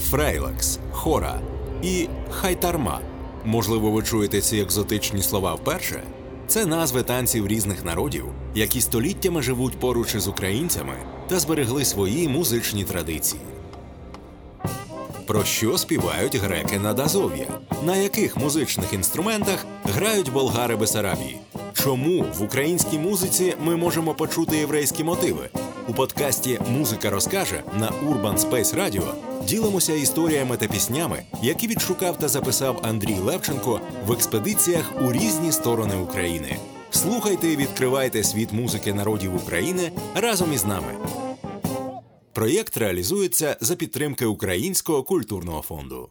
фрейлекс, хора і хайтарма. Можливо, ви чуєте ці екзотичні слова вперше. Це назви танців різних народів, які століттями живуть поруч із українцями та зберегли свої музичні традиції. Про що співають греки над Азов'я? На яких музичних інструментах грають болгари Бесарабії? Чому в українській музиці ми можемо почути єврейські мотиви? У подкасті Музика розкаже на Urban Space Radio ділимося історіями та піснями, які відшукав та записав Андрій Левченко в експедиціях у різні сторони України. Слухайте і відкривайте світ музики народів України разом із нами. Проєкт реалізується за підтримки Українського культурного фонду.